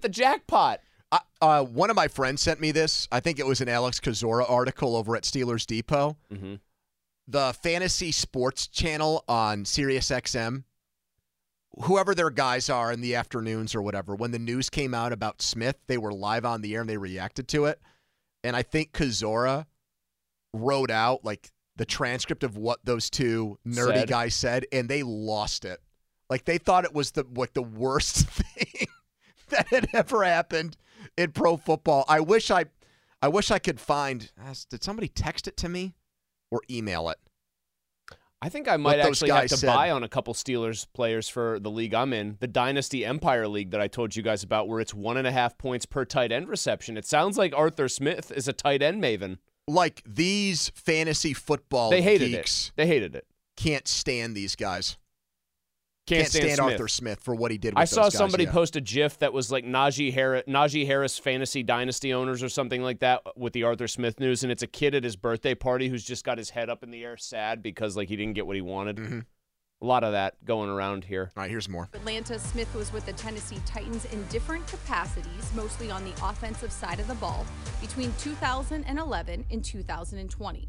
the jackpot. Uh, uh, one of my friends sent me this. I think it was an Alex Kozora article over at Steelers Depot. Mm-hmm. The fantasy sports channel on Sirius XM, whoever their guys are in the afternoons or whatever, when the news came out about Smith, they were live on the air and they reacted to it. And I think Kozora wrote out like the transcript of what those two nerdy Said. guys said, and they lost it. Like they thought it was the like the worst thing that had ever happened in pro football. I wish I, I wish I could find. Did somebody text it to me or email it? I think I might actually have to said. buy on a couple Steelers players for the league I'm in, the Dynasty Empire League that I told you guys about, where it's one and a half points per tight end reception. It sounds like Arthur Smith is a tight end maven. Like these fantasy football They hated geeks it. They hated it. can't stand these guys. Can't, Can't, stand, Smith. Arthur Smith for what he did. With I saw guys, somebody yeah. post a GIF that was like Najee Harris, Najee Harris fantasy dynasty owners or something like that with the Arthur Smith news, and it's a kid at his birthday party who's just got his head up in the air, sad because like he didn't get what he wanted. Mhm. A lot of that going around here. All right, here's more. Atlanta Smith was with the Tennessee Titans in different capacities, mostly on the offensive side of the ball, between 2011 and 2020.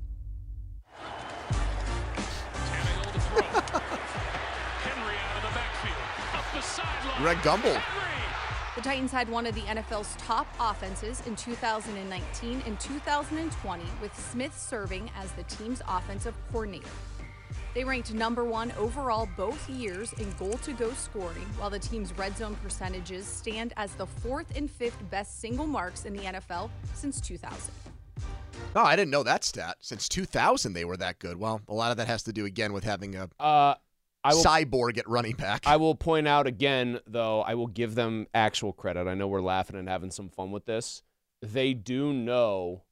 Greg Gumbel. The Titans had one of the NFL's top offenses in 2019 and 2020, with Smith serving as the team's offensive coordinator. They ranked number one overall both years in goal to go scoring, while the team's red zone percentages stand as the fourth and fifth best single marks in the NFL since 2000. Oh, I didn't know that stat. Since 2000, they were that good. Well, a lot of that has to do again with having a Uh, I will cyborg at running back. I will point out again, though, I will give them actual credit. I know we're laughing and having some fun with this. They do know,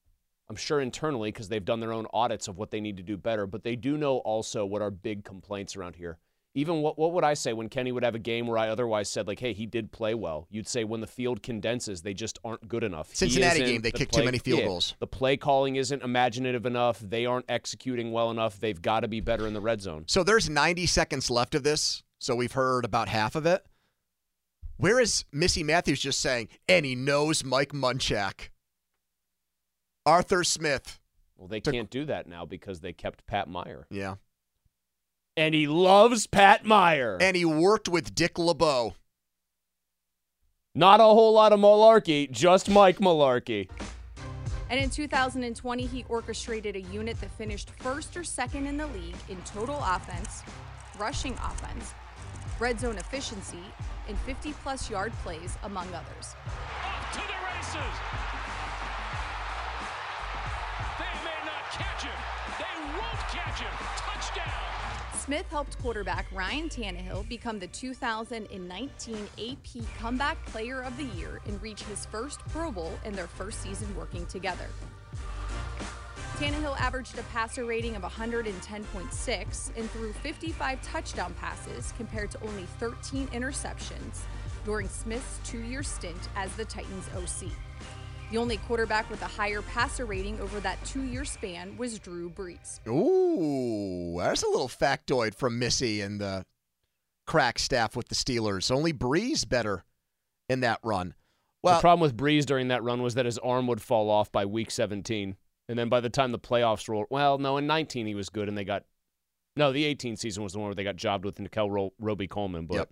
I'm sure internally, because they've done their own audits of what they need to do better, but they do know also what are big complaints around here. Even what, what would I say when Kenny would have a game where I otherwise said, like, hey, he did play well? You'd say when the field condenses, they just aren't good enough. Cincinnati game, they the kicked too many field yeah, goals. The play calling isn't imaginative enough. They aren't executing well enough. They've got to be better in the red zone. So there's 90 seconds left of this. So we've heard about half of it. Where is Missi Matthews just saying, and he knows Mike Munchak? Arthur Smith. Well, they To- can't do that now because they kept Pat Meyer. Yeah. And he loves Pat Meyer. And he worked with Dick LeBeau. Not a whole lot of malarkey, just Mike Mularkey. And in 2020, he orchestrated a unit that finished first or second in the league in total offense, rushing offense, red zone efficiency, and 50 plus yard plays, among others. Off to the races. They may not catch him. They won't catch him. Smith helped quarterback Ryan Tannehill become the 2019 AP Comeback Player of the Year and reach his first Pro Bowl in their first season working together. Tannehill averaged a passer rating of 110.6 and threw 55 touchdown passes compared to only 13 interceptions during Smith's two year stint as the Titans OC. The only quarterback with a higher passer rating over that two year span was Drew Brees. Ooh, that's a little factoid from Missi and the crack staff with the Steelers. Only Brees better in that run. Well, the problem with Brees during that run was that his arm would fall off by week 17. And then by the time the playoffs rolled, well, no, in 19 he was good and they got, no, the 18 season was the one where they got jobbed with Nickell Ro- Robey Coleman. But Yep.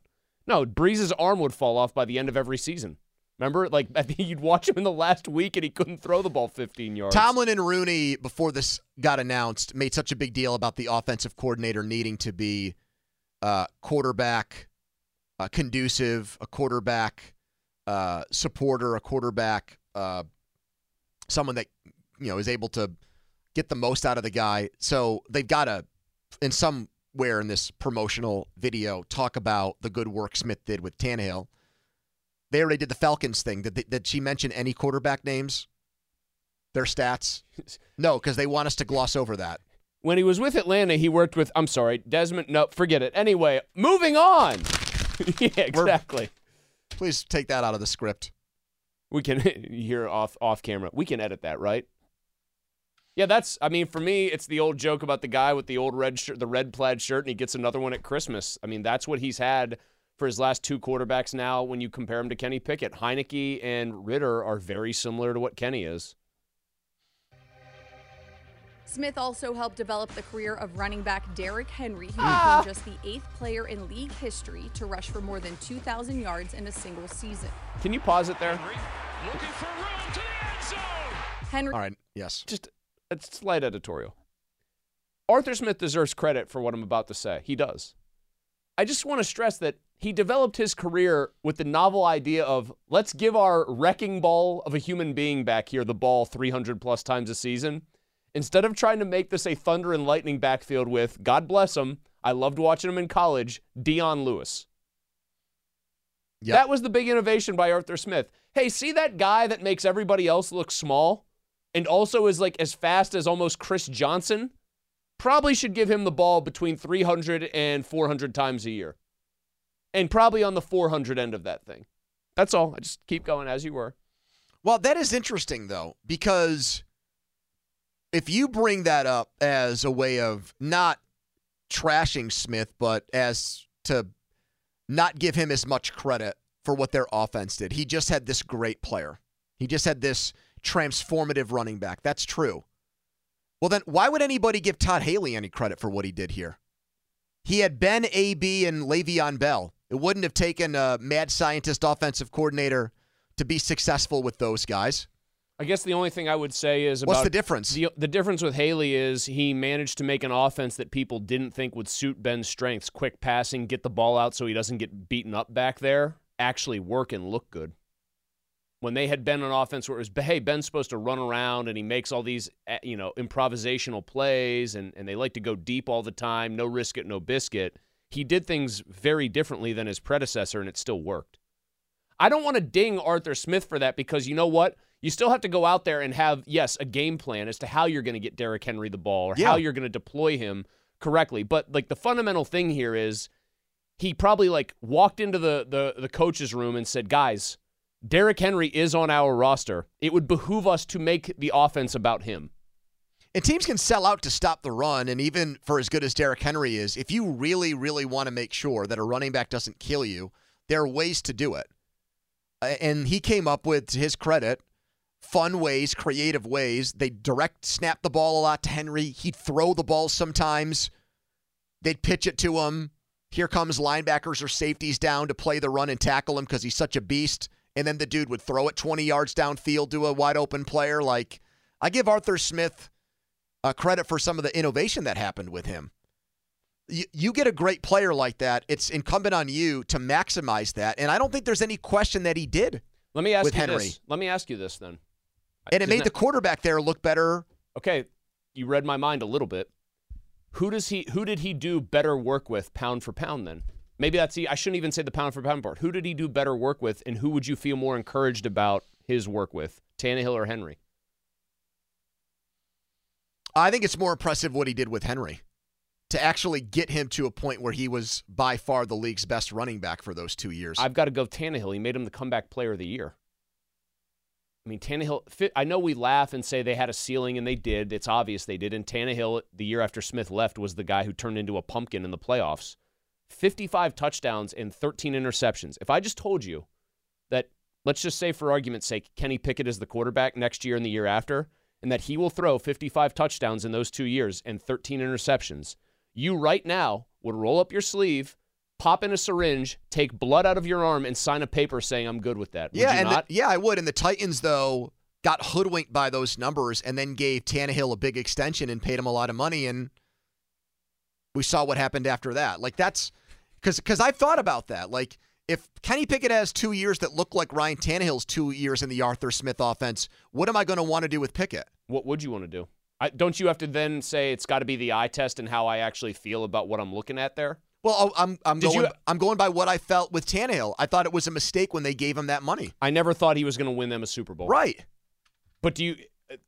no, Brees's arm would fall off by the end of every season. Remember, like I think you'd watch him in the last week and he couldn't throw the ball 15 yards. Tomlin and Rooney, before this got announced, made such a big deal about the offensive coordinator needing to be uh, quarterback uh, conducive, a quarterback uh, supporter, a quarterback, uh, someone that you know is able to get the most out of the guy. So they've got to, in somewhere in this promotional video, talk about the good work Smith did with Tannehill. They already did the Falcons thing. Did, they, did she mention any quarterback names? Their stats? No, because they want us to gloss over that. when he was with Atlanta, he worked with, I'm sorry, Desmond. No, forget it. Anyway, moving on. yeah, exactly. Please take that out of the script. We can hear off off camera. We can edit that, right? Yeah, that's. I mean, for me, it's the old joke about the guy with the old red shirt, the red plaid shirt, and he gets another one at Christmas. I mean, that's what he's had for his last two quarterbacks now when you compare him to Kenny Pickett. Heinicke and Ridder are very similar to what Kenny is. Smith also helped develop the career of running back Derrick Henry, who Ah. became just the eighth player in league history to rush for more than 2,000 yards in a single season. Can you pause it there? Henry looking for room to the end zone. Henry All right. Yes. Just a slight editorial. Arthur Smith deserves credit for what I'm about to say. He does. I just want to stress that he developed his career with the novel idea of let's give our wrecking ball of a human being back here the ball 300 plus times a season. Instead of trying to make this a thunder and lightning backfield with, God bless him, I loved watching him in college, Dion Lewis. Yep. That was the big innovation by Arthur Smith. Hey, see that guy that makes everybody else look small and also is like as fast as almost Chris Johnson? Probably should give him the ball between 300 and 400 times a year. And probably on the 400 end of that thing. That's all. I just keep going as you were. Well, that is interesting though, because if you bring that up as a way of not trashing Smith, but as to not give him as much credit for what their offense did. He just had this great player. He just had this transformative running back. That's true. Well, then why would anybody give Todd Haley any credit for what he did here? He had Ben AB and Le'Veon Bell. It wouldn't have taken a mad scientist offensive coordinator to be successful with those guys. I guess the only thing I would say is about What's the difference? The, the difference with Haley is he managed to make an offense that people didn't think would suit Ben's strengths quick passing, get the ball out so he doesn't get beaten up back there, actually work and look good. When they had been an offense where it was, hey, Ben's supposed to run around and he makes all these, eh, you know, improvisational plays and, and they like to go deep all the time, no risk it, no biscuit. He did things very differently than his predecessor and it still worked. I don't want to ding Arthur Smith for that because you know what? You still have to go out there and have, yes, a game plan as to how you're going to get Derrick Henry the ball or Yeah. how you're going to deploy him correctly. But like the fundamental thing here is he probably like walked into the the, the coach's room and said, guys, Derrick Henry is on our roster. It would behoove us to make the offense about him. And teams can sell out to stop the run, and even for as good as Derrick Henry is, if you really, really want to make sure that a running back doesn't kill you, there are ways to do it. And he came up with, to his credit, fun ways, creative ways. They direct snap the ball a lot to Henry. He'd throw the ball sometimes. They'd pitch it to him. Here comes linebackers or safeties down to play the run and tackle him because he's such a beast. And then the dude would throw it 20 yards downfield to a wide open player. Like, I give Arthur Smith uh, credit for some of the innovation that happened with him. You, you get a great player like that, it's incumbent on you to maximize that. And I don't think there's any question that he did. Let me ask With you Henry. this. Let me ask you this then. And it Isn't made that- the quarterback there look better. Okay, you read my mind a little bit. Who does he? Who did he do better work with, pound for pound? Then maybe that's the. I shouldn't even say the pound for pound part. Who did he do better work with, and who would you feel more encouraged about his work with, Tannehill or Henry? I think it's more impressive what he did with Henry to actually get him to a point where he was by far the league's best running back for those two years. I've got to go Tannehill. He made him the comeback player of the year. I mean, Tannehill. I know we laugh and say they had a ceiling, and they did. It's obvious they did. And Tannehill, the year after Smith left, was the guy who turned into a pumpkin in the playoffs. 55 touchdowns and 13 interceptions. If I just told you that, let's just say for argument's sake, Kenny Pickett is the quarterback next year and the year after, and that he will throw 55 touchdowns in those two years and 13 interceptions, you right now would roll up your sleeve, pop in a syringe, take blood out of your arm, and sign a paper saying I'm good with that. Would yeah, you and the- yeah, I would. And the Titans though got hoodwinked by those numbers and then gave Tannehill a big extension and paid him a lot of money and we saw what happened after that. Like that's because because I thought about that. Like if Kenny Pickett has two years that look like Ryan Tannehill's two years in the Arthur Smith offense, what am I going to want to do with Pickett? What would you want to do? I, don't you have to then say it's got to be the eye test and how I actually feel about what I'm looking at there? Well, oh, I'm I'm Did going you- I'm going by what I felt with Tannehill. I thought it was a mistake when they gave him that money. I never thought he was going to win them a Super Bowl. Right. But do you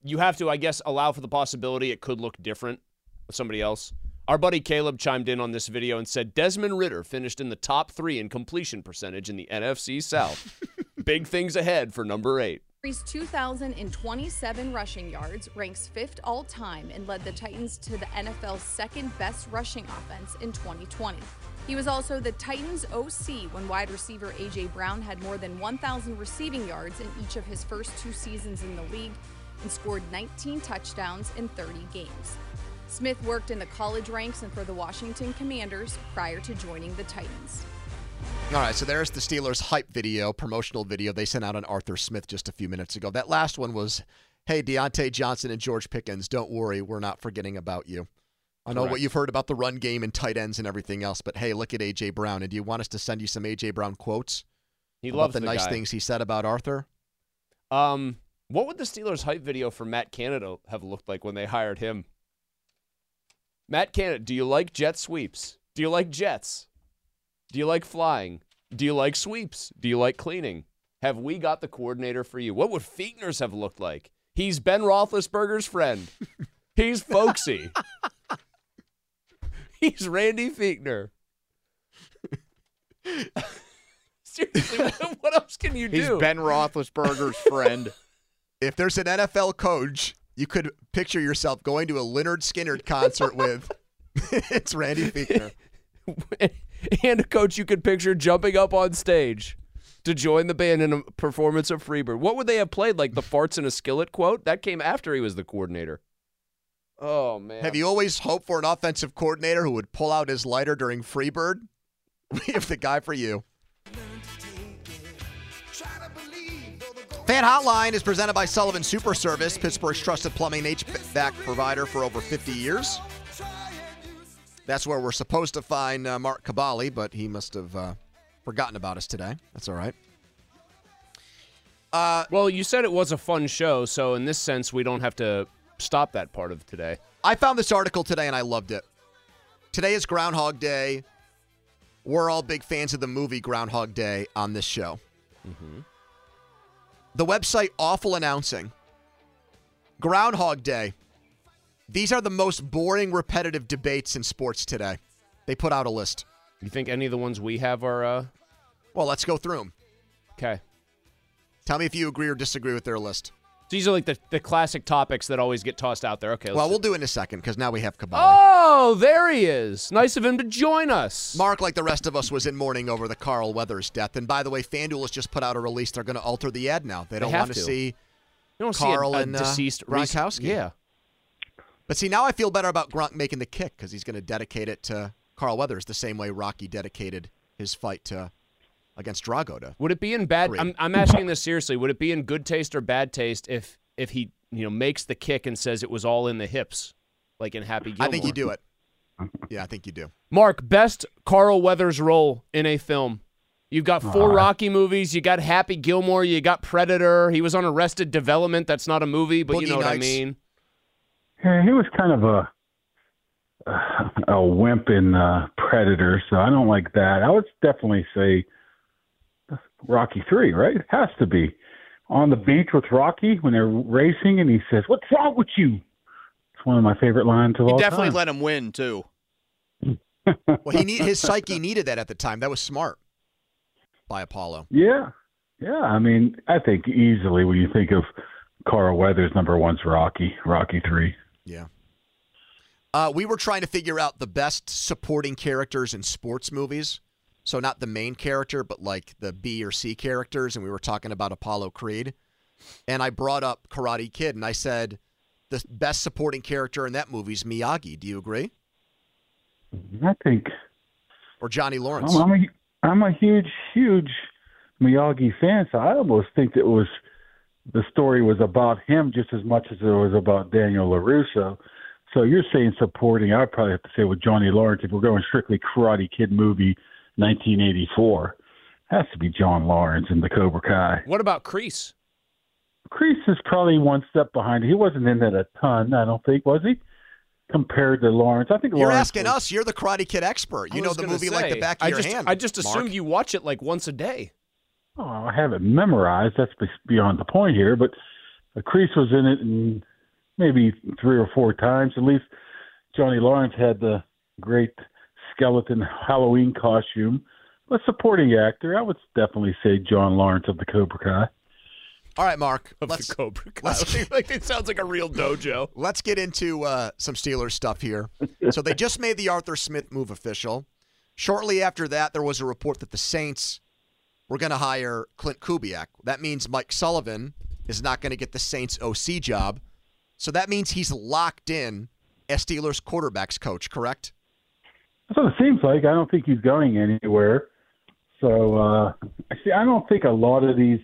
you have to I guess allow for the possibility it could look different with somebody else? Our buddy Caleb chimed in on this video and said Desmond Ridder finished in the top 3 in completion percentage in the NFC South. Big things ahead for number 8. Henry's 2,027 rushing yards ranks fifth all time and led the Titans to the NFL's second best rushing offense in 2020. He was also the Titans OC when wide receiver A.J. Brown had more than 1,000 receiving yards in each of his first two seasons in the league and scored 19 touchdowns in 30 games. Smith worked in the college ranks and for the Washington Commanders prior to joining the Titans. All right, so there's the Steelers hype video, promotional video they sent out on Arthur Smith just a few minutes ago. That last one was, "Hey, Diontae Johnson and George Pickens, don't worry, we're not forgetting about you." I know what you've heard about the run game and tight ends and everything else, but hey, look at AJ Brown. And do you want us to send you some AJ Brown quotes He loves the, the nice guy. things he said about Arthur? Um, what would the Steelers hype video for Matt Canada have looked like when they hired him? Matt Canada, do you like jet sweeps? Do you like jets? Do you like flying? Do you like sweeps? Do you like cleaning? Have we got the coordinator for you? What would Fichtner's have looked like? He's Ben Roethlisberger's friend. He's folksy. He's Randy Fichtner. Seriously, what, what else can you do? He's Ben Roethlisberger's friend. If there's an NFL coach you could picture yourself going to a Lynyrd Skynyrd concert with, it's Randy Fichtner. and a coach you could picture jumping up on stage to join the band in a performance of Freebird. What would they have played? Like the farts in a skillet quote? That came after he was the coordinator. Oh man. Have you always hoped for an offensive coordinator who would pull out his lighter during Freebird? We have the guy for you. Fan Hotline is presented by Sullivan Super Service, Pittsburgh's trusted plumbing and HVAC provider for over 50 years. That's where we're supposed to find uh, Mark Kaboly, but he must have uh, forgotten about us today. That's all right. Uh, Well, you said it was a fun show, so in this sense we don't have to stop that part of today. I found this article today and I loved it. Today is Groundhog Day. We're all big fans of the movie Groundhog Day on this show. The website Awful Announcing. Groundhog Day. These are the most boring, repetitive debates in sports today. They put out a list. You think any of the ones we have are uh Well, let's go through them. okay. Tell me if you agree or disagree with their list. These are like the, the classic topics that always get tossed out there. Okay, let's Well, do- we'll do it in a second because now we have Kaboly. Oh, there he is. Nice of him to join us. Mark, like the rest of us, was in mourning over the Carl Weathers death. And by the way, FanDuel has just put out a release. They're going to alter the ad now. They don't want to see. you don't Carl see a, a and, uh, deceased. Yeah. But see, now I feel better about Gronk making the kick because he's going to dedicate it to Carl Weathers the same way Rocky dedicated his fight to against Drago to. Would it be in bad? Three. I'm, I'm asking this seriously. Would it be in good taste or bad taste if if he you know makes the kick and says it was all in the hips, like in Happy Gilmore? I think you do it. Yeah, I think you do. Mark, best Carl Weathers role in a film. You've got four Uh, Rocky movies. You got Happy Gilmore. You got Predator. He was on Arrested Development. That's not a movie, but you Boogie know what I mean. Yeah, he was kind of a a wimp in uh, Predator, so I don't like that. I would definitely say Rocky Three, right? It has to be on the beach with Rocky when they're racing, and he says, "What's wrong with you?" It's one of my favorite lines of He all definitely time. let him win too. Well, he need his psyche needed that at the time. That was smart by Apollo. Yeah, yeah. I mean, I think easily when you think of Carl Weathers, number one's Rocky, Rocky Three. Yeah. Uh, we were trying to figure out the best supporting characters in sports movies. So not the main character, but like the B or C characters, and we were talking about Apollo Creed. And I brought up Karate Kid, and I said the best supporting character in that movie is Miyagi. Do you agree? I think Or Johnny Lawrence? I'm, I'm a I'm a huge huge Miyagi fan, so I almost think that it was the story was about him just as much as it was about Daniel Larusso. So you're saying supporting? I'd probably have to say with Johnny Lawrence if we're going strictly Karate Kid movie, 1984. Has to be John Lawrence in the Cobra Kai. What about Kreese? Kreese is probably one step behind. He wasn't in it a ton, I don't think, was he? Compared to Lawrence, I think You're Lawrence asking was- us. You're the Karate Kid expert. You know the gonna movie like the back of I your just, hand. I just Mark. assumed you watch it like once a day. Oh, I have it memorized. That's beyond the point here. But uh, Kreese was in it in maybe three or four times at least. Johnny Lawrence had the great skeleton Halloween costume. But supporting actor, I would definitely say John Lawrence of the Cobra Kai. All right, Mark. Of Let's the Cobra Kai. like it sounds like a real dojo. Let's get into uh, some Steelers stuff here. so they just made the Arthur Smith move official. Shortly after that, there was a report that the Saints were going to hire Clint Kubiak. That means Mike Sullivan is not going to get the Saints OC job. So that means he's locked in as Steelers quarterbacks coach, correct? That's what it seems like. I don't think he's going anywhere. So uh, see, I don't think a lot of these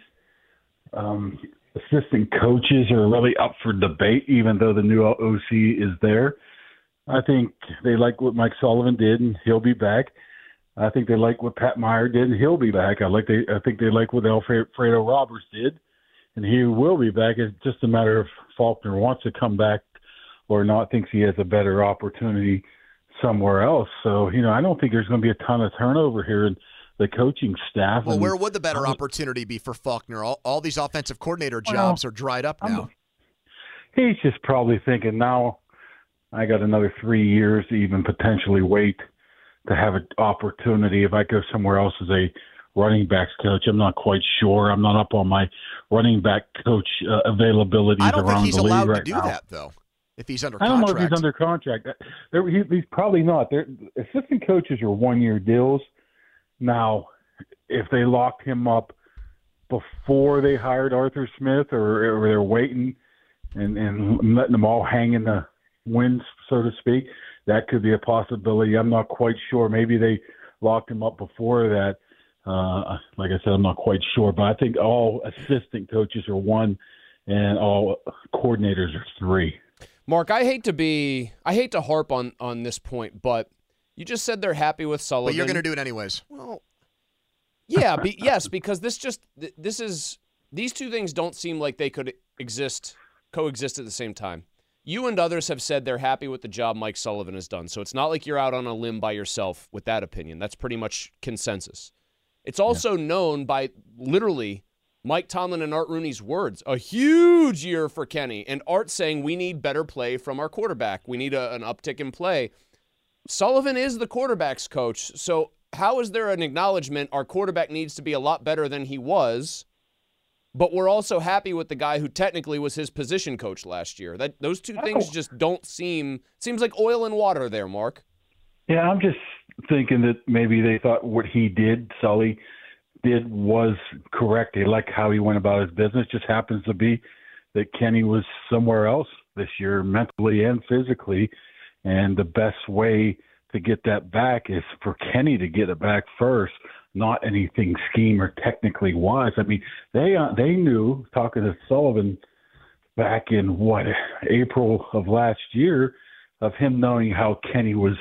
um, assistant coaches are really up for debate, even though the new OC is there. I think they like what Mike Sullivan did, and he'll be back. I think they like what Pat Meyer did, and he'll be back. I like they. I think they like what Alfredo Roberts did, and he will be back. It's just a matter of Faulkner wants to come back or not, thinks he has a better opportunity somewhere else. So you know, I don't think there's going to be a ton of turnover here in the coaching staff. Well, and, where would the better opportunity be for Faulkner? All, all these offensive coordinator jobs well, are dried up now. I'm, he's just probably thinking now. I got another three years to even potentially wait to have an opportunity. If I go somewhere else as a running backs coach, I'm not quite sure. I'm not up on my running back coach uh, availability I don't around think he's the allowed league to right do now. that though. If he's under I don't know if he's under contract. There, he, he's probably not. They're, assistant coaches are one year deals. Now, if they locked him up before they hired Arthur Smith, or, or they're waiting and, and letting them all hang in the winds, so to speak, that could be a possibility. I'm not quite sure. Maybe they locked him up before that. Uh, like I said, I'm not quite sure, but I think all assistant coaches are one, and all coordinators are three. Mark, I hate to be, I hate to harp on on this point, but you just said they're happy with Sullivan. But you're going to do it anyways. Well, yeah, be, yes, because this just this is these two things don't seem like they could exist coexist at the same time. You and others have said they're happy with the job Mike Sullivan has done, so it's not like you're out on a limb by yourself with that opinion. That's pretty much consensus. It's also yeah. known by literally Mike Tomlin and Art Rooney's words. A huge year for Kenny. And Art saying we need better play from our quarterback. We need a, an uptick in play. Sullivan is the quarterback's coach. So, how is there an acknowledgement our quarterback needs to be a lot better than he was? But we're also happy with the guy who technically was his position coach last year. That those two things just don't seem seems like oil and water there, Mark. Yeah, I'm just thinking that maybe they thought what he did, Sully, did was correct. They like how he went about his business. Just happens to be that Kenny was somewhere else this year, mentally and physically, and the best way to get that back is for Kenny to get it back first, not anything scheme or technically wise. I mean, they uh, they knew talking to Sullivan back in what April of last year of him knowing how Kenny was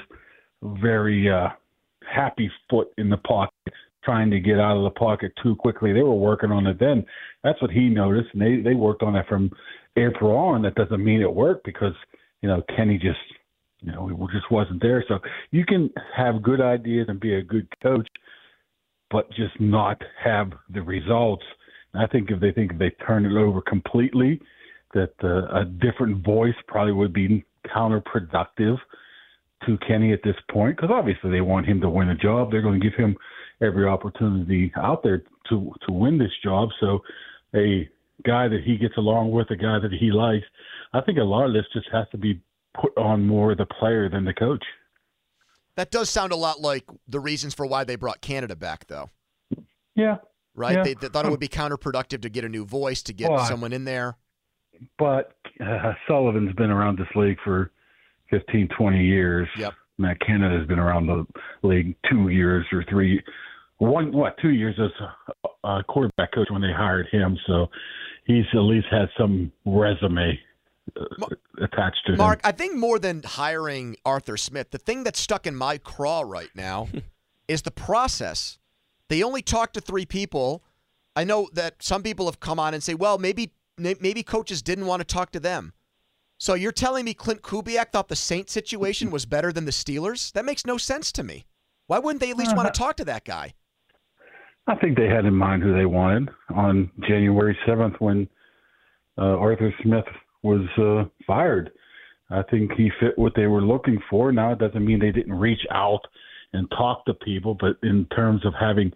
very uh happy foot in the pocket trying to get out of the pocket too quickly. They were working on it then. That's what he noticed, and they they worked on it from April on. That doesn't mean it worked because you know Kenny just you know he just wasn't there. So you can have good ideas and be a good coach, but just not have the results. And I think if they think if they turn it over completely, that uh, a different voice probably would be counterproductive to Kenny at this point because obviously they want him to win a job. They're going to give him every opportunity out there to to win this job. So a guy that he gets along with, a guy that he likes, I think a lot of this just has to be put on more the player than the coach. That does sound a lot like the reasons for why they brought Canada back, though. Yeah. Right? Yeah. They, they, thought it would be counterproductive to get a new voice, to get well, someone in there. But uh, Sullivan's been around this league for 15, 20 years. Yep. Matt Canada's been around the league two years or three, one what two years as a quarterback coach when they hired him. So he's at least had some resume attached to Mark, him. I think more than hiring Arthur Smith, the thing that's stuck in my craw right now is the process. They only talked to three people. I know that some people have come on and say, well, maybe maybe coaches didn't want to talk to them. So you're telling me Clint Kubiak thought the Saints situation was better than the Steelers? That makes no sense to me. Why wouldn't they at least want to talk to that guy? I think they had in mind who they wanted on January 7th when uh, Arthur Smith was uh, fired. I think he fit what they were looking for. Now, it doesn't mean they didn't reach out and talk to people, but in terms of having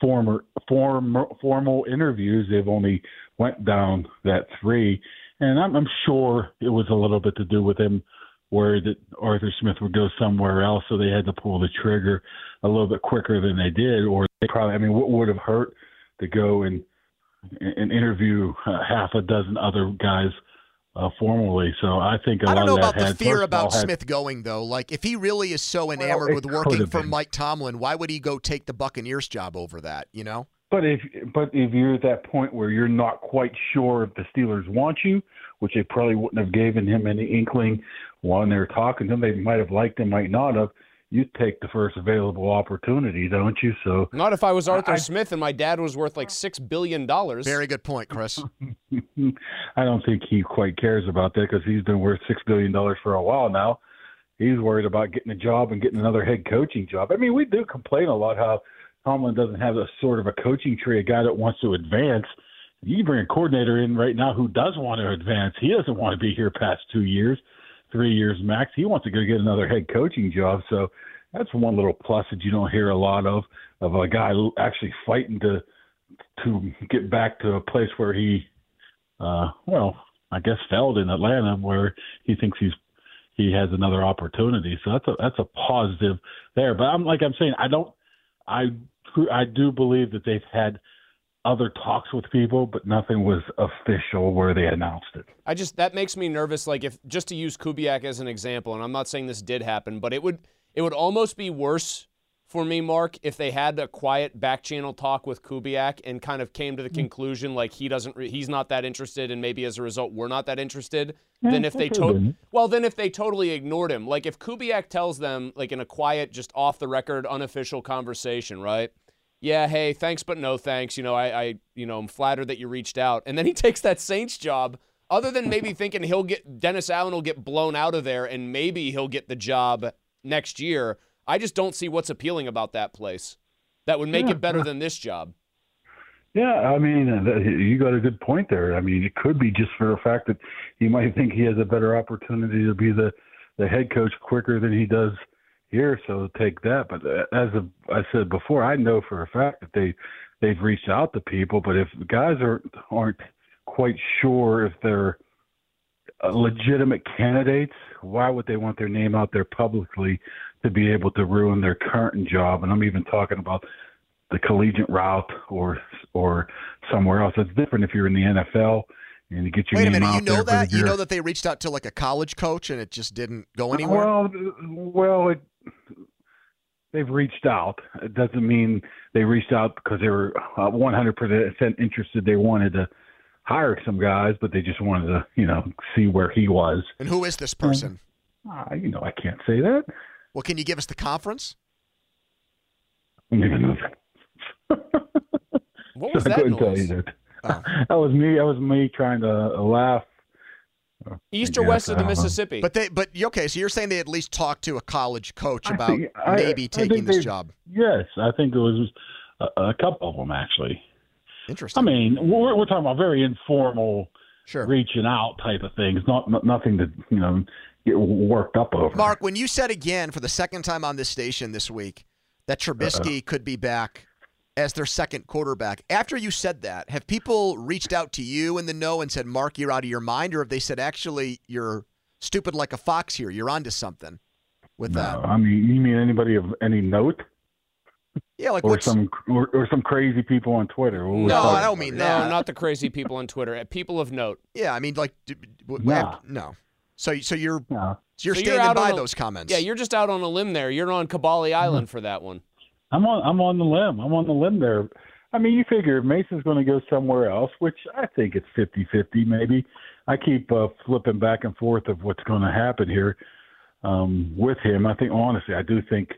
former form, formal interviews, they've only went down that three. And I'm, I'm sure it was a little bit to do with him worried that Arthur Smith would go somewhere else, so they had to pull the trigger a little bit quicker than they did, or they probably. I mean, what would have hurt to go and and interview uh, half a dozen other guys uh, formally? So I think a I don't lot know of that about the fear first of all, about had- Smith going though. Like if he really is so enamored it with working for been. Mike Tomlin, why would he go take the Buccaneers job over that? You know? But if but if you're at that point where you're not quite sure if the Steelers want you, which they probably wouldn't have given him any inkling when they were talking to him, they might have liked him, might not have. You take the first available opportunity, don't you? So Not if I was Arthur I- Smith and my dad was worth like six billion dollars. Very good point, Chris. I don't think he quite cares about that because he's been worth six billion dollars for a while now. He's worried about getting a job and getting another head coaching job. I mean, we do complain a lot how Tomlin doesn't have a sort of a coaching tree, a guy that wants to advance. You bring a coordinator in right now who does want to advance. He doesn't want to be here past two years, three years max. He wants to go get another head coaching job. So that's one little plus that you don't hear a lot of of a guy actually fighting to to get back to a place where he uh, well, I guess failed in Atlanta, where he thinks he's he has another opportunity. So that's a that's a positive there. But I'm like I'm saying, I don't, I I do believe that they've had other talks with people, but nothing was official where they announced it. I just that makes me nervous. Like if just to use Kubiak as an example, and I'm not saying this did happen, but it would it would almost be worse for me, Mark, if they had a quiet back channel talk with Kubiak and kind of came to the conclusion like he doesn't re- he's not that interested, and maybe as a result we're not that interested. then if they that to- well then if they totally ignored him, like if Kubiak tells them like in a quiet, just off the record, unofficial conversation, right? Yeah, hey, thanks but no thanks. You know, I, I, you know, I'm flattered that you reached out. And then he takes that Saints job. Other than maybe thinking he'll get Dennis Allen will get blown out of there, and maybe he'll get the job next year. I just don't see what's appealing about that place. That would make Yeah, it better than this job. Yeah, I mean, uh, you got a good point there. I mean, it could be just for the fact that he might think he has a better opportunity to be the the head coach quicker than he does here. So take that. But uh, as I said before, I know for a fact that they they've reached out to people. But if guys are aren't quite sure if they're uh, legitimate candidates, why would they want their name out there publicly to be able to ruin their current job? And I'm even talking about the collegiate route or or somewhere else. It's different if you're in the NFL and you get your Wait a name minute, out you know that? You know that they reached out to like a college coach and it just didn't go anywhere? Well, well, it, they've reached out. It doesn't mean they reached out because they were uh, 100% interested. They wanted to hire some guys, but they just wanted to, you know, see where he was. and who is this person? Uh, you know, I can't say that. Well, can you give us the conference? What was I that couldn't tell you that. Oh. That was me. That was me trying to uh, laugh. East I or west of the I don't know. Mississippi? But they, but okay, so you're saying they at least talked to a college coach I about think- I- maybe I taking think this they- job. Yes, I think it was a, a couple of them actually. Interesting. I mean, we're, we're talking about very informal, sure. reaching out type of things, not, not nothing to you know get worked up over. Mark, when you said again for the second time on this station this week that Trubisky could be back as their second quarterback, after you said that, have people reached out to you in the know and said, Mark, you're out of your mind? Or have they said, actually, you're stupid like a fox here? You're onto something with No, that? I mean, you mean anybody of any note, Yeah, like or some or, or some crazy people on Twitter? What was No, I don't mean it? no, not the crazy people on Twitter. Uh, People of note. yeah, I mean, like. d- w- Nah. no. So, so you're No. so you're So you're standing out by on a- those comments. Yeah, you're just out on a limb there. You're on Kaboly Island for that one. I'm on I'm on the limb. I'm on the limb there. I mean, you figure if Mason's going to go somewhere else, which I think it's 50-50 maybe. I keep uh, flipping back and forth of what's going to happen here um, with him. I think honestly, I do think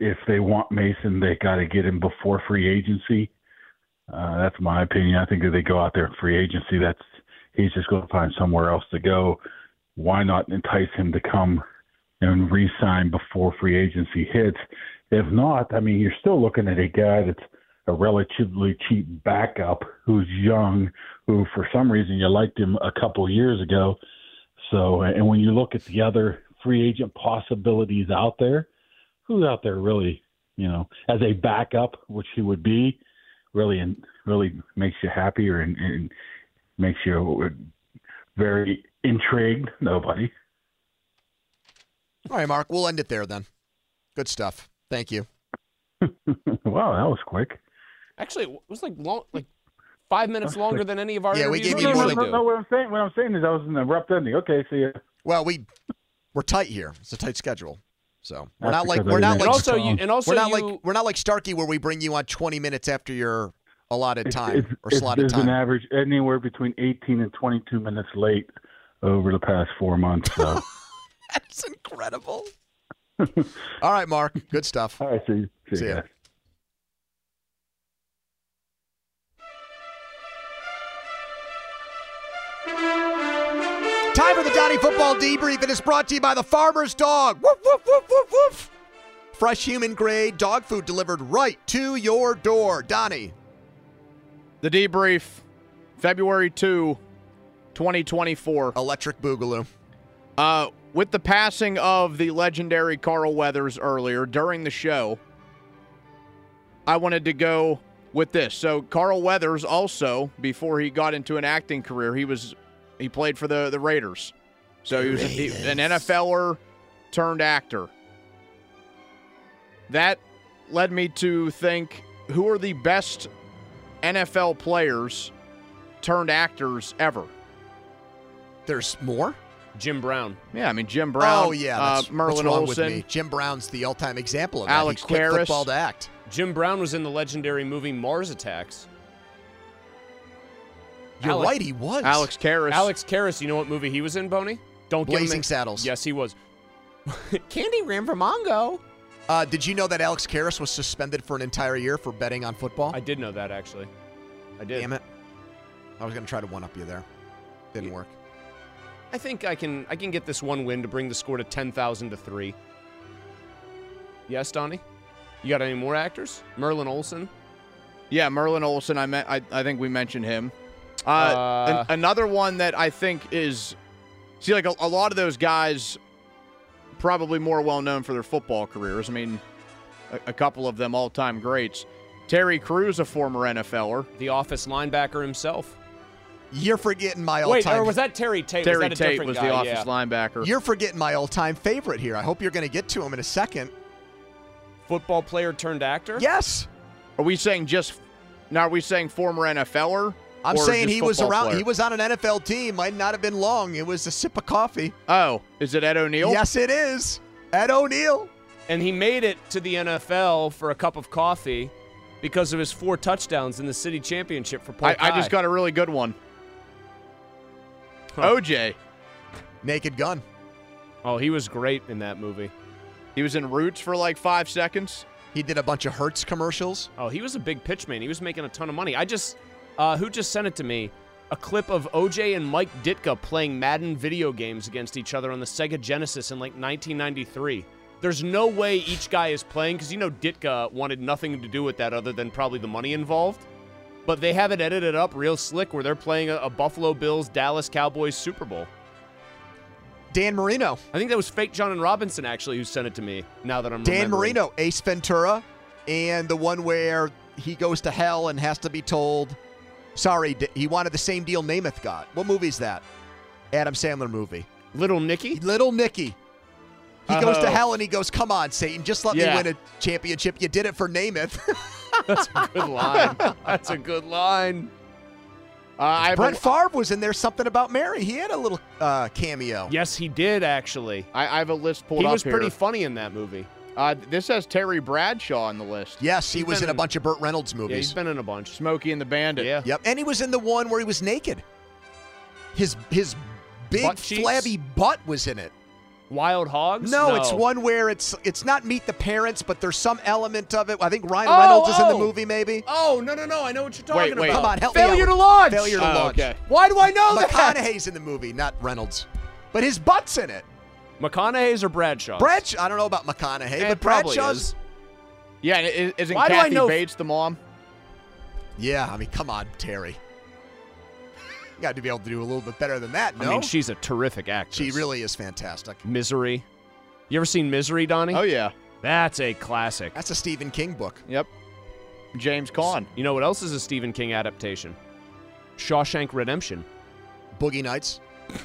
if they want Mason, they got to get him before free agency. Uh, that's my opinion. I think if they go out there in free agency, that's he's just going to find somewhere else to go. Why not entice him to come and re-sign before free agency hits? If not, I mean, you're still looking at a guy that's a relatively cheap backup who's young, who for some reason you liked him a couple years ago. So, and when you look at the other free agent possibilities out there, who's out there really, you know, as a backup, which he would be, really, and really makes you happier and, and makes you very intrigued? Nobody. All right, Mark. We'll end it there then. Good stuff. Thank you. wow, that was quick. Actually, it was like long, like five minutes longer than any of our Yeah, we interviews gave you no, no, more no, to no, what I'm saying, what I'm saying is, I was in the abrupt ending. Okay, see ya. Well, we we're tight here. It's a tight schedule. So we're That's not like we're not like also, you, and also we're not you, like we're not like Starkey where we bring you on 20 minutes after your allotted time it's, or slotted it's been time. average anywhere between 18 and 22 minutes late over the past four months. So, That's incredible. All right, Mark. Good stuff. all right, see, you. see, See you ya. guys. Time for the Donny Football Debrief. It is brought to you by the Farmer's Dog. Woof, woof, woof, woof, woof. Fresh human grade dog food delivered right to your door. Donny. The debrief, February 2, 2024. Electric Boogaloo. Uh, with the passing of the legendary Carl Weathers earlier during the show, I wanted to go with this. So Carl Weathers also, before he got into an acting career, he was he played for the the Raiders. So he was he- an NFLer turned actor. That led me to think who are the best NFL players turned actors ever. There's more? Jim Brown. Yeah, I mean Jim Brown. oh, yeah. uh, That's, Merlin what's wrong Olsen. with me? Jim Brown's the all time example of Alex that. He quit Karras. football to act. Jim Brown was in the legendary movie Mars Attacks. You're Alex- right, he was. Alex Karras. Alex Karras, you know what movie he was in, Boney? Don't give him Blazing a- Saddles. Yes, he was. Candygram for Mongo. Uh, did you know that Alex Karras was suspended for an entire year for betting on football? I did know that actually. I did. Damn it. I was going to try to one up you there. Didn't work. I think I can I can get this one win to bring the score to ten thousand to three. Yes, Donny. You got any more actors? Merlin Olsen. Yeah, Merlin Olsen. I, me- I I think we mentioned him. Uh, Uh, an- another one that I think is see like a, a lot of those guys probably more well known for their football careers. I mean, a, a couple of them all time greats. Terry Crews, a former NFLer. The Office linebacker himself. You're forgetting my all Wait, or was that Terry Tate? Terry was that Tate different was guy? the office yeah. linebacker. You're forgetting my all time favorite here. I hope you're going to get to him in a second. Football player turned actor. Yes. Are we saying just now? Are we saying former NFLer? I'm saying he was around. player? He was on an NFL team. Might not have been long. It was a sip of coffee. Oh, is it Ed O'Neill? Yes, it is. Ed O'Neill. And he made it to the NFL for a cup of coffee because of his four touchdowns in the city championship for Polk I, I just got a really good one. Huh. OJ. Naked Gun. Oh, he was great in that movie. He was in Roots for like five seconds. He did a bunch of Hertz commercials. Oh, he was a big pitch man. He was making a ton of money. I just, uh, who just sent it to me? A clip of OJ and Mike Ditka playing Madden video games against each other on the Sega Genesis in like 1993. There's no way each guy is playing because you know Ditka wanted nothing to do with that other than probably the money involved. But they have it edited up real slick where they're playing a, a Buffalo Bills Dallas Cowboys Super Bowl. Dan Marino. I think that was fake John and Robinson actually who sent it to me. Now that I'm Dan. Marino. Ace Ventura. And the one where he goes to hell and has to be told, sorry, he wanted the same deal Namath got. What movie is that? Adam Sandler movie. Little Nicky. Little Nicky. He goes to Oh. hell and he goes, "Come on, Satan, just let Yeah. me win a championship. You did it for Namath." That's a good line. That's a good line. Uh, I have Brett a, Favre was in there. Something about Mary. He had a little uh, cameo. Yes, he did actually. I, I have a list pulled He up was here. pretty funny in that movie. Uh, this has Terry Bradshaw on the list. Yes, he He's was been in a bunch of Burt Reynolds Yeah, movies. he's been in a bunch. Smokey and the Bandit. Yeah. Yep, and he was in the one where he was naked. His his big Butt flabby butt was in it. Wild Hogs? No, it's one where it's it's not Meet the Parents, but there's some element of it. I think Ryan Oh, Reynolds is in the oh. movie, maybe. Oh, no, no, no. I know what you're talking Wait, wait. about. Come on, help me Failure out. to launch. Failure to Oh, launch. okay. Why do I know that? McConaughey's in the movie, not Reynolds, but his butt's in it. McConaughey's or Bradshaw? Bradshaw, I don't know about McConaughey, It but probably Bradshaw's. is. Yeah, isn't Why do I Kathy know- Bates the mom? Yeah, I mean, come on, Terry. You got to be able to do a little bit better than that. No, I mean, she's a terrific actress. she really is fantastic. Misery. You ever seen Misery, Donny? Oh yeah. That's a classic. That's a Stephen King book. Yep. James Caan. You know what else is a Stephen King adaptation? Shawshank Redemption. Boogie Nights.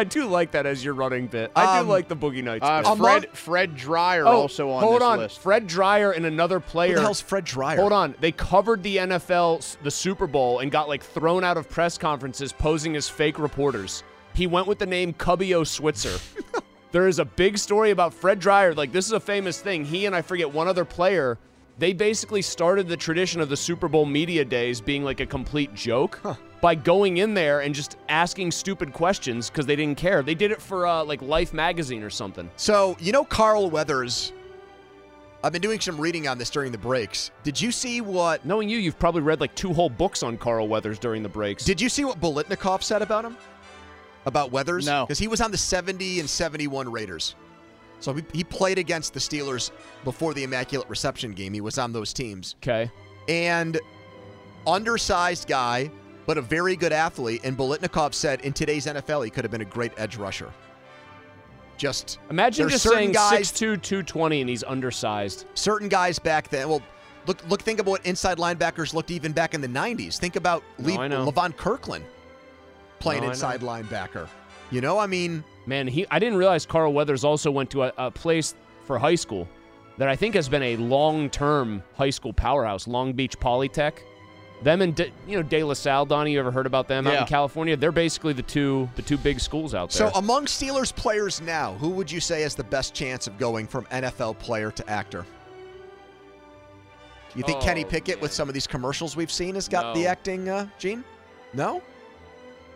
I do like that as your running bit. I Um, do like the Boogie Nights. Uh, bit. Fred Fred Dryer oh, also on hold this on. list. Fred Dryer and another Who player. the hell's Fred Dryer? Hold on. They covered the NFL, the Super Bowl, and got like thrown out of press conferences posing as fake reporters. He went with the name Cubio Switzer. there is a big story about Fred Dryer. Like, this is a famous thing. He and I forget one other player, they basically started the tradition of the Super Bowl media days being like a complete joke by going in there and just asking stupid questions because they didn't care. They did it for uh, like Life magazine or something. So, you know Carl Weathers. I've been doing some reading on this during the breaks. Did you see what Knowing you, you've probably read like two whole books on Carl Weathers during the breaks. Did you see what Bolitnikov said about him? About Weathers? No. Because he was on the 70 and 71 Raiders. So he, he played against the Steelers before the Immaculate Reception game. He was on those teams. okay. And undersized guy, but a very good athlete. And Bolitnikov said in today's NFL, he could have been a great edge rusher. Just Imagine just saying guys, 6'2", 220 and he's undersized. certain guys back then. Well, look, look, think about what inside linebackers looked even back in the '90s. Think about No, Le- Levon Kirkland playing No, inside linebacker. You know, I mean, Man, he I didn't realize Carl Weathers also went to a, a place for high school that I think has been a long-term high school powerhouse, Long Beach Polytech. Them and De, you know De La Salle, Donnie, you ever heard about them out in California? They're basically the two the two big schools out there. So among Steelers players now, who would you say has the best chance of going from NFL player to actor? You think Kenny Oh, Pickett, with some of these commercials we've seen, has got the acting uh, gene? No?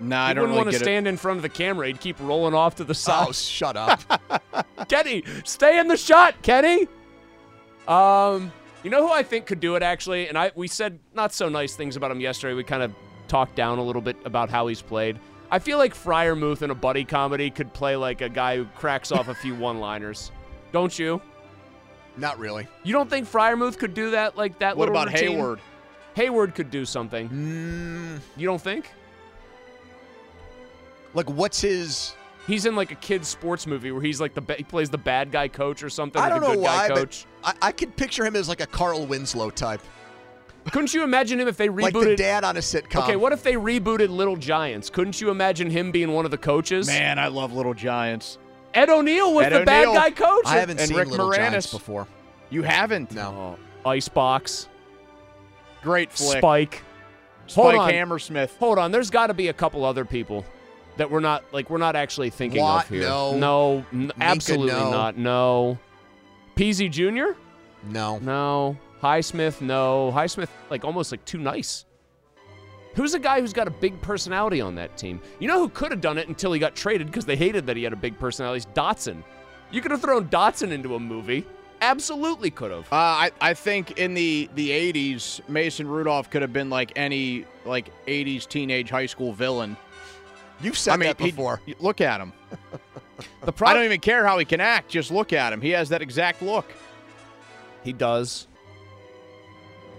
Nah, I don't wouldn't really want to get it. stand in front of the camera. He'd keep rolling off to the side. Oh, shut up. Kenny, stay in the shot, Kenny. Um, you know who I think could do it actually, and I we said not so nice things about him yesterday. We kind of talked down a little bit about how he's played. I feel like Freiermuth in a buddy comedy could play like a guy who cracks off a few one-liners. Don't you? Not really. You don't think Freiermuth could do that like that? What little about routine? Heyward? Heyward could do something. Mm, You don't think? Like, what's his. He's in like a kid's sports movie where he's like the ba- he plays the bad guy coach or something. I or don't the know why, guy coach. but I, I could picture him as like a Carl Winslow type. Couldn't you imagine him if they rebooted? Like the dad on a sitcom. Okay, what if they rebooted Little Giants? Couldn't you imagine him being one of the coaches? Man, I love Little Giants. Ed O'Neill was Ed the bad guy coach. I haven't and seen Rick Little Giants before. You haven't? No. Oh, Icebox, Great flick. Spike. Hold Spike on. Hammersmith. Hold on, there's got to be a couple other people that we're not like we're not actually thinking Watt, of here. no. no, absolutely no. not. No. Peasy Jr. No. No. Highsmith. No. Highsmith like almost like too nice. Who's a guy who's got a big personality on that team? You know who could have done it until he got traded because they hated that he had a big personality? Is Dotson. You could have thrown Dotson into a movie. Absolutely could have. Uh, I, I think in the, the 80s, Mason Rudolph could have been like any like 80s teenage high school villain. You've said I mean, that before. look at him. The pro- I don't even care how he can act. Just look at him. He has that exact look. he does.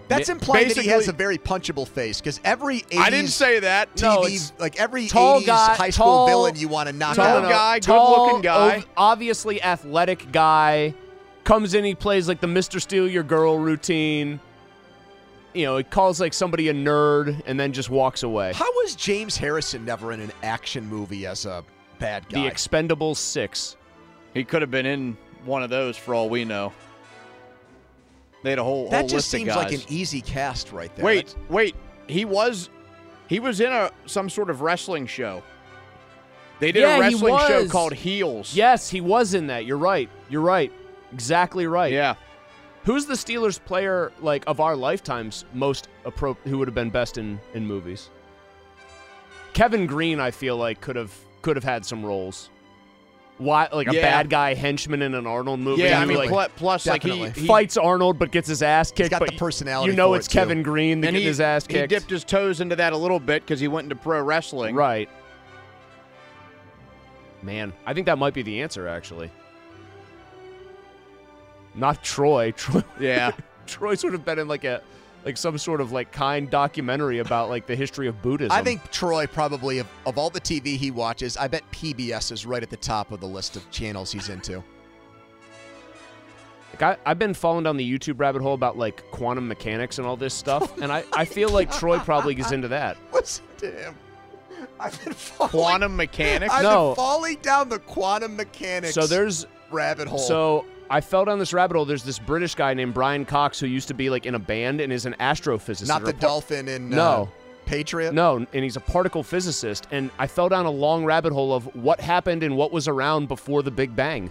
That's Ma- implying that he has a very punchable face because every 80s I didn't say that. TV, No, it's like every tall 80s guy- high school tall- villain you want to knock Tall out. guy, tall, good-looking guy. ov- obviously athletic guy. Comes in, he plays like the Mr. Steal Your Girl routine. You know, he calls like somebody a nerd and then just walks away. How was James Harrison never in an action movie as a bad guy? The Expendables 6. He could have been in one of those for all we know. They had a whole, that whole just list seems of like an easy cast right there. Wait, That's- wait. He was he was in a some sort of wrestling show. They did Yeah, a wrestling show called Heels. Yes, he was in that. You're right. You're right. Exactly right. Yeah. Who's the Steelers player like of our lifetimes most appro- who would have been best in in movies? Kevin Greene, I feel like could have could have had some roles. Why like a Yeah. bad guy henchman in an Arnold movie? Yeah, I mean, like, pl- plus like he, he fights Arnold but gets his ass kicked. got but the personality You know for it's it, too. Kevin Greene that and getting his ass kicked. he dipped his toes into that a little bit because he went into pro wrestling. Right. Man, I think that might be the answer actually. Not Troy. Troy Yeah. Troy would have been in like a like some sort of like kind documentary about like the history of Buddhism. I think Troy probably of, of all the TV he watches, I bet PBS is right at the top of the list of channels he's into. like, I, I've been falling down the YouTube rabbit hole about like quantum mechanics and all this stuff, oh and I, I feel like Troy probably is into that. Listen to him. I've been falling, Quantum mechanics. I've No. been falling down the quantum mechanics So there's rabbit hole. So I fell down this rabbit hole. There's this British guy named Brian Cox who used to be like in a band and is an astrophysicist. not the dolphin in uh, No. Patriot. No, and he's a particle physicist. And I fell down a long rabbit hole of what happened and what was around before the Big Bang.